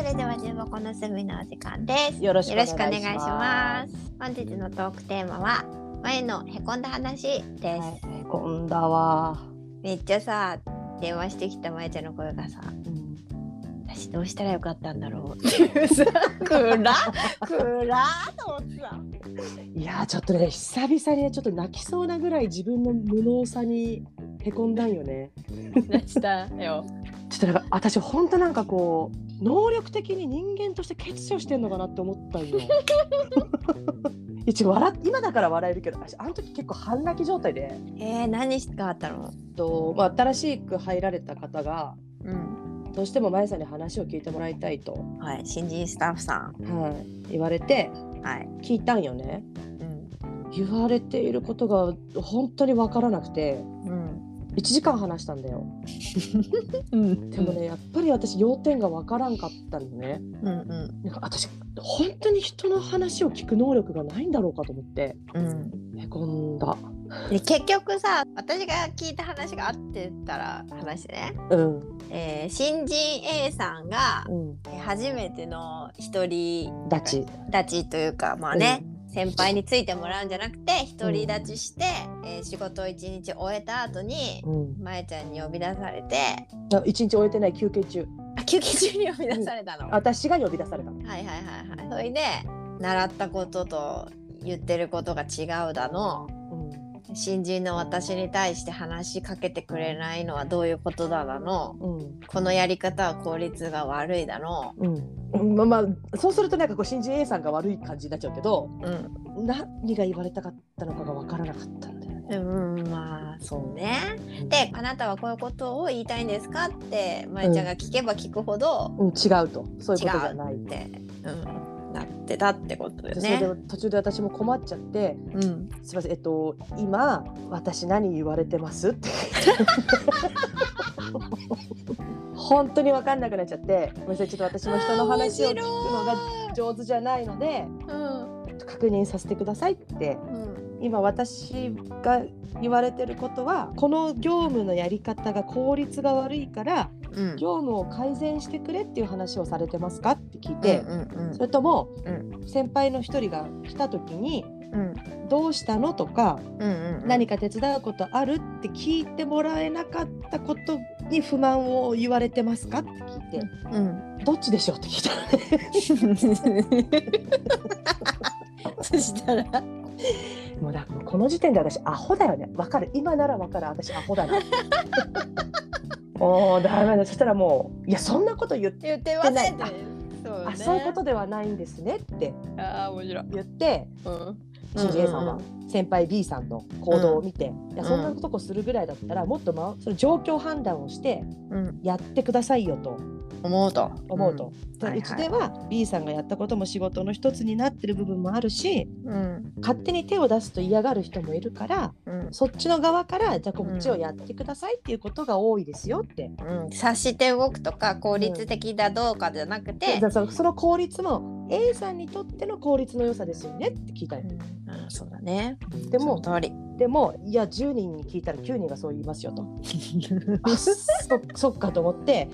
それでは重箱の隅のお時間です。よろしくお願いしよろしくお願いしま。ますす。本日のトークテーマは前のへこんだ話です。はい、今度は、めっちゃさ電話してきたまえちゃんの声がさうん私どうしたらよかったんだろう っていうさくらくらと思ってさいやーちょっとね久々にねちょっと泣きそうなぐらい自分の無能さにへこんだんよね。出したよ。ちょっとなんか私本当なんかこう能力的に人間として欠如してんのかなって思ったんよ。一応笑っ今だから笑えるけど私あの時結構半泣き状態で、えー、何があったの？とまあ、新しく入られた方がうん。どうしてもまゆさんに話を聞いてもらいたいと、はい新人スタッフさはい、言われてん。はい。聞いたんよね。うん言われていることが本当に分からなくてうん1時間話したんだよ。うん。でもね、やっぱり私要点が分からんかったのね。うんうん。なんか私本当に人の話を聞く能力がないんだろうかと思って。うん。へこんだ。で結局さ私が聞いた話が合ってたら話ね、うん。えー新人 A さんが初めての一人立ち立ちというかまあね、先輩についてもらうんじゃなくて独り立ちして、えー仕事を一日終えた後にうん。まえちゃんに呼び出されて。あ一日終えてない休憩中。あ休憩中に呼び出されたの？はい私が呼び出されたの。はいはいはい。それで習ったことと言ってることが違うだの。うん新人の私に対して話しかけてくれないのはどういうことだだの？うん。このやり方は効率が悪いだの？うん。まあまあそうするとなんかこう新人 A さんが悪い感じになっちゃうけどうん。何が言われたかったのかが分からなかったんだよね。うんまあそうね。で「あなたはこういうことを言いたいんですか?」ってまえちゃんが聞けば聞くほどうん、違うと。そういうことじゃない。って、うん、なってたってことでそれね。で途中で私も困っちゃってうん、「すいませんえっと今私何言われてます?」って。本当に分かんなくなっちゃってごめんなさいちょっと私も人の話を聞くのが上手じゃないのでうん。確認させてくださいって。うん。今私が言われてることはこの業務のやり方が効率が悪いからうん業務を改善してくれっていう話をされてますかって聞いて、うんうんそれとも、う先輩の一人が来た時にうん「どうしたの?」とかうんうん「何か手伝うことある?」って聞いてもらえなかったことに不満を言われてますかって聞いてうん「どっちでしょう?」って聞いた。そしたらもうだこの時点で私アホだよねわかる今ならわかる私アホだな。もうダメだ。そしたらもう「いやそんなこと言って言ってませんってあそうあそういうことではないんですね」って。ああ面白い。言ってうん。新人 A さんは先輩 B さんの行動を見て、いやんそんなとこするぐらいだったらもっと、ま、その状況判断をしてうん。やってくださいよと思うと。思うと、ではいはい。うちでは B さんがやったことも仕事の一つになってる部分もあるしうん。勝手に手を出すと嫌がる人もいるからうん。そっちの側からじゃあこっちをやってくださいっていうことが多いですよって、うん。察して動くとか効率的だどうかじゃなくてでそのその効率も A さんにとっての効率の良さですよねって聞いたよ、うん。あそうだね。でもその通り。でもいや10人に聞いたら9人がそう言いますよと。あそそっかと思って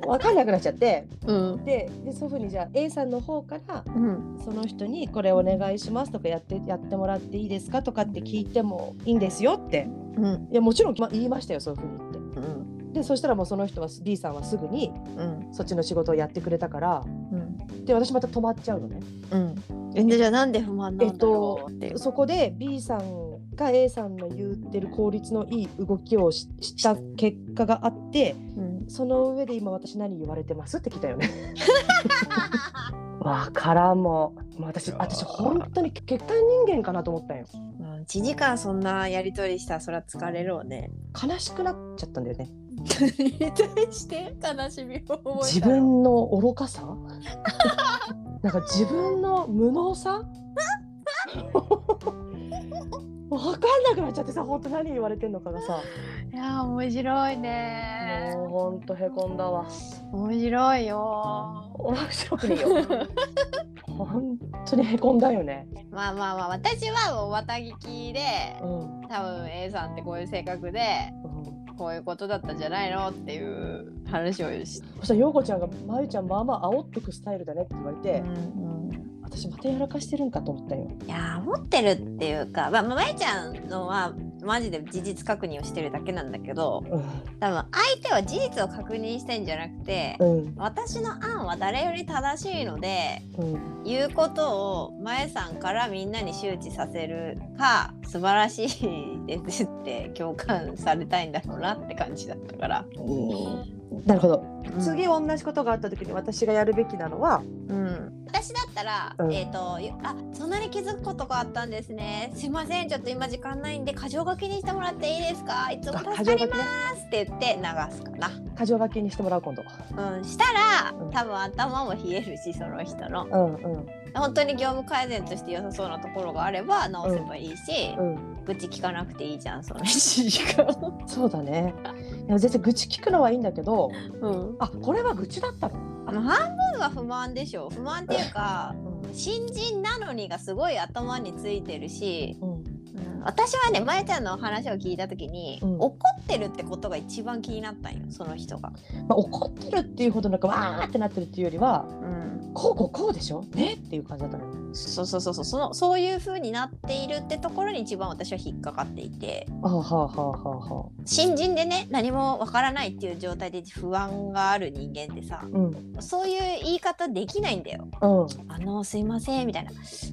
分かんなくなっちゃって。うん。ででそういうふうにじゃあ A さんの方からうん。その人にこれお願いしますとかやってやってもらっていいですかとかって聞いてもいいんですよって。うん。いやもちろん、ま、言いましたよそういうふうに言って。うん。でそしたらもうその人は B さんはすぐにうん。そっちの仕事をやってくれたからうん。で私また止まっちゃうのね。うん。じゃあなんで不満なんだろうっていう。そこで B さんが A さんの言ってる効率のいい動きをしした結果があってうんその上で今私何言われてます？って聞いたよね。わからんもう私私本当に欠陥人間かなと思ったんよ。うん1時間そんなやりとりしたらそりゃ疲れるわね。悲しくなっちゃったんだよね。に対して悲しみを覚えたの自分の愚かさ？なんか自分の無能さ？わかんなくなっちゃってさ本当何言われてんのかがさ。いや面白いね。もう本当へこんだわ。面白いよ。面白いよ。本当にへこんだよね。まあまあまあ私はもうまた聞きでうん。多分 A さんってこういう性格でうん。ここういうことだったんじゃないのっていう話をしそしたら陽子ちゃんが「まゆちゃんまあまあ煽ってくスタイルだね」って言われて、うん私またやらかしてるんかと思ったよ。いや持ってるっていうかまあまえちゃんのはマジで事実確認をしてるだけなんだけどう多分相手は事実を確認してんじゃなくてんうん。私の案は誰より正しいのでうん。言うことを前さんからみんなに周知させるか素晴らしいですって共感されたいんだろうなって感じだったから、なるほど、うん次同じことがあった時に私がやるべきなのはうん、私だったら、うん。えっ、とゆあそんなに気づくことがあったんですね。すいません。ちょっと今時間ないんで箇条書きにしてもらっていいですか？いつも助かりま箇条書きねすって言って流すかな箇条書きにしてもらう今度。うんしたらうん。多分頭も冷えるしその人の。うんうん。本当に業務改善として良さそうなところがあれば直せばいいし、うん愚痴聞かなくていいじゃんその1時間そうだね。いや全然愚痴聞くのはいいんだけど、うん。あこれは愚痴だった。の。あの半分は不満でしょ不満っていうか新人なのにがすごい頭についてるし、うんうん私はねまえちゃんの話を聞いた時に、うん怒ってるってことが一番気になったんよその人が。まあ、怒ってるっていうほどなんかわーってなってるっていうよりはうん、こうこうこうでしょ？ねっていう感じだったの。よ。そうそうそうそう。そのそういう風になっているってところに一番私は引っかかっていて。あはあはあは新人でね何もわからないっていう状態で不安がある人間ってさあ。うん。そういう言い方できないんだよ。うん。あのすいませんみたいな。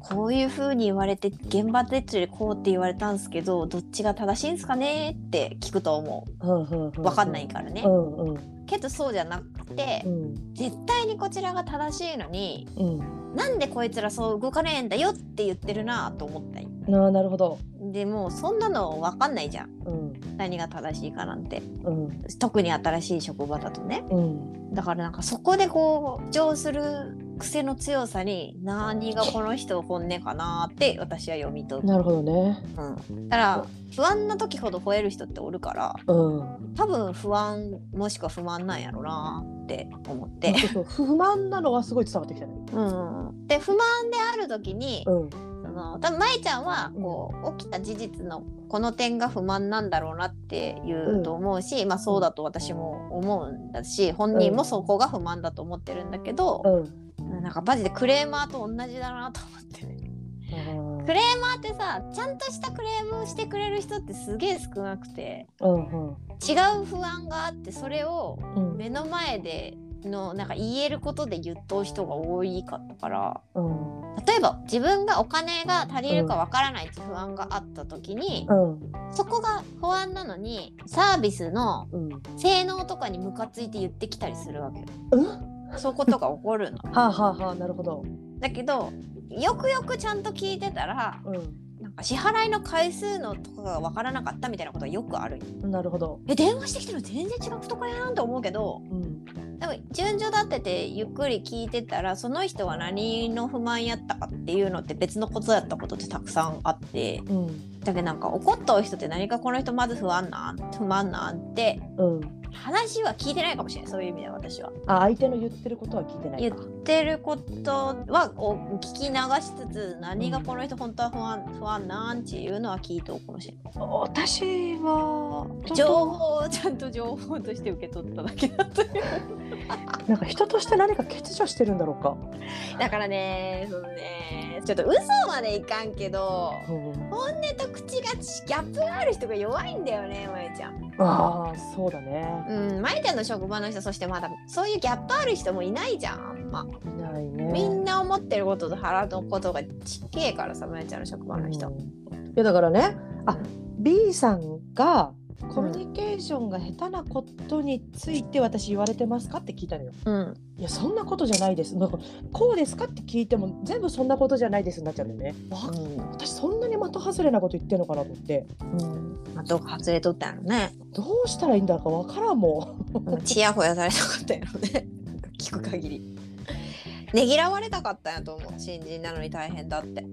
こういう風に言われて現場でこうって言われたんですけどどっちが正しいんですかねって聞くと思う。んうんうわかんないからね。う。んうんけどそうじゃなくてうん。絶対にこちらが正しいのにうん。なんでこいつらそう動かねえんだよって言ってるなと思ったんよ。なあなるほど。でもうそんなの分かんないじゃん。うん。何が正しいかなんて。うん。特に新しい職場だとね。うん。だからなんかそこでこう主張する癖の強さに何がこの人本音かなって私は読み取る、なるほどね。うん、だから不安な時ほど吠える人っておるからうん。多分不安もしくは不満なんやろなって思って。そうそう不満なのはすごい伝わってきたね。うん、で不満である時に、うんその多分舞ちゃんはこう起きた事実のこの点が不満なんだろうなっていうと思うし、まあそうだと私も思うんだし本人もそこが不満だと思ってるんだけど、うん。なんかマジでクレーマーと同じだなと思ってね。クレーマーってさちゃんとしたクレームをしてくれる人ってすげえ少なくてうんうん違う不安があってそれをうん。目の前でのなんか言えることで言っとう人が多いかったからうん。例えば自分がお金が足りるかわからないって不安があった時に、うん。そこが不安なのにサービスのうん。性能とかにムカついて言ってきたりするわけよ。うんそういうことが起こるの。はあはあはあなるほど。だけどよくよくちゃんと聞いてたらうなんか支払いの回数のとかがわからなかったみたいなことがよくあるなるほど。え電話してきてるの全然違うとこやんって思うけどうん多分順序立ててゆっくり聞いてたらその人は何の不満やったかっていうのって別のことやったことってたくさんあってうんだけどなんか怒った人って何かこの人まず不安なん不満なんってうん。話は聞いてないかもしれないそういう意味では私は。あ相手の言ってることは聞いてない言っか。てることはお聞き流しつつ何がこの人本当は不安不安なんていうのは聞いておくかもしれない。私は情報をちゃんと情報として受け取っただけだという。なんか人として何か欠如してるんだろうか。だからねそのねちょっと嘘までいかんけどうん、本音と口がギャップがある人が弱いんだよねまゆちゃん。ああそうだね。うんまゆちゃんの職場の人そしてまだそういうギャップある人もいないじゃんあんま。いないね。みんな思ってることと腹のことがちっけえからさまゆちゃんの職場の人。うんいやだからねあ B さんがコミュニケーションが下手なことについて私言われてますかって聞いたのよ。うんいやそんなことじゃないです。なんかこうですかって聞いても全部そんなことじゃないですになっちゃうんだよね。わ私そんなに的外れなこと言ってんのかなと思ってうん、まあ、どうか外れとったんやろね。どうしたらいいんだかわからんもん。ちやほやされたかったんやろね。聞く限り。ねぎらわれたかったんやと思う。新人なのに大変だって。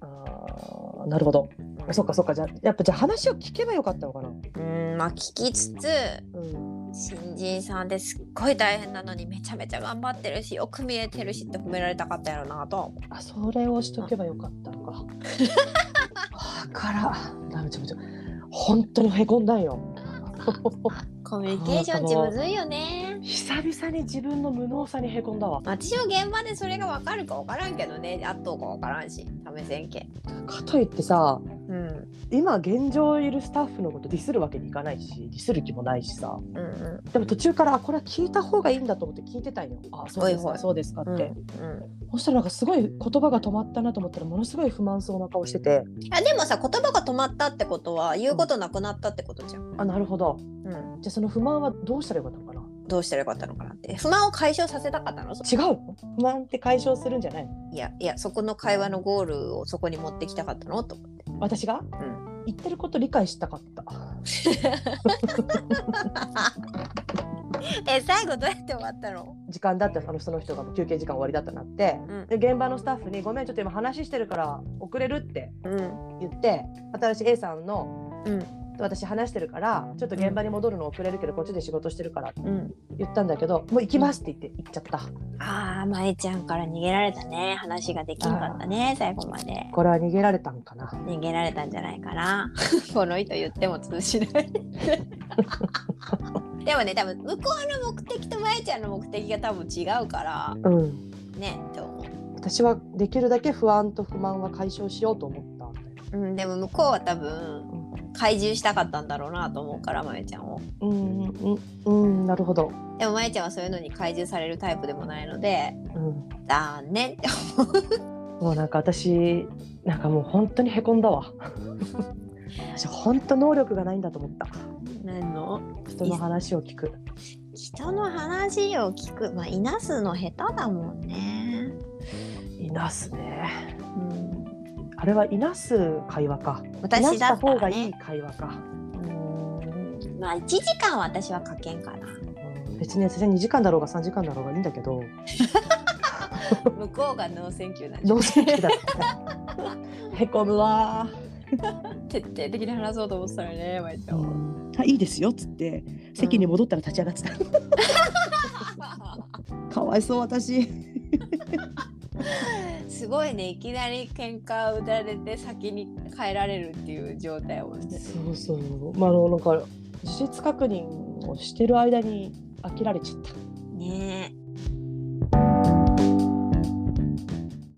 あーなるほど。そっかそっか。じゃあやっぱじゃあ話を聞けばよかったのかな。うん、まあ聞きつつ、うん、新人さんですっごい大変なのにめちゃめちゃ頑張ってるし、よく見えてるしって褒められたかったんやろなと。あそれをしとけばよかったのか。だからダメちょちょ本当にへこんだんよ。コミュニケーションってむずいよね。久々に自分の無能さにへこんだわ。私は現場でそれが分かるか分からんけどね。あっとうか分からんし。試せんけかといってさうん。今現状いるスタッフのことディスるわけにいかないしディスる気もないしさ。うんうん。でも途中からあこれは聞いた方がいいんだと思って聞いてたんよ。あそうですか。そうですかって、うんそしたらなんかすごい言葉が止まったなと思ったらものすごい不満そうな顔してて。いやでもさ言葉が止まったってことは言うことなくなったってことじゃん、あなるほど。うん、じゃあその不満はどうしたらよかったのかな？どうしたらよかったのかなって。不満を解消させたかったの？そ違うの？不満って解消するんじゃないいやいやそこの会話のゴールをそこに持ってきたかったの？と。思って私が？うん。言ってること理解したかった。え最後どうやって終わったの？時間だってあのその人が休憩時間終わりだったなって。うん。で現場のスタッフに「ごめんちょっと今話してるから遅れる」ってうん。言って私 A さんのうん私話してるからちょっと現場に戻るの遅れるけどこっちで仕事してるから言ったんだけどもう行きますって言って行っちゃった。ああまえちゃんから逃げられたね。話ができんかったね最後まで。これは逃げられたんかな。逃げられたんじゃないかな。この人言っても通しない。でもね多分向こうの目的とまえちゃんの目的が多分違うからうん。ねって思う？私はできるだけ不安と不満は解消しようと思ったうん、でも向こうは多分怪獣したかったんだろうなと思うからまゆちゃんを。うんうんうんなるほど、でもまゆちゃんはそういうのに怪獣されるタイプでもないのでうん、残念ってもうなんか私なんかもう本当にへこんだわ。私本当能力がないんだと思った。何の？人の話を聞く。人の話を聞く？まあいなすの下手だもんね。いなすね。うんあれはいなす会話か。私だったら方がいいね会話か、うん。まあ1時間は私はかけんかな。うん。別に私は2時間だろうが3時間だろうがいいんだけど。向こうがノーセンキューなんでどうせだってへこむわ。徹底的に話そうと思ってたらねまゆちゃん。は、あいいですよっつって。席に戻ったら立ち上がってた、かわいそう私すごいねいきなり喧嘩を打たれて先に帰られるっていう状態をねそうそう。まああのなんか事実確認をしてる間に飽きられちゃった。ねえ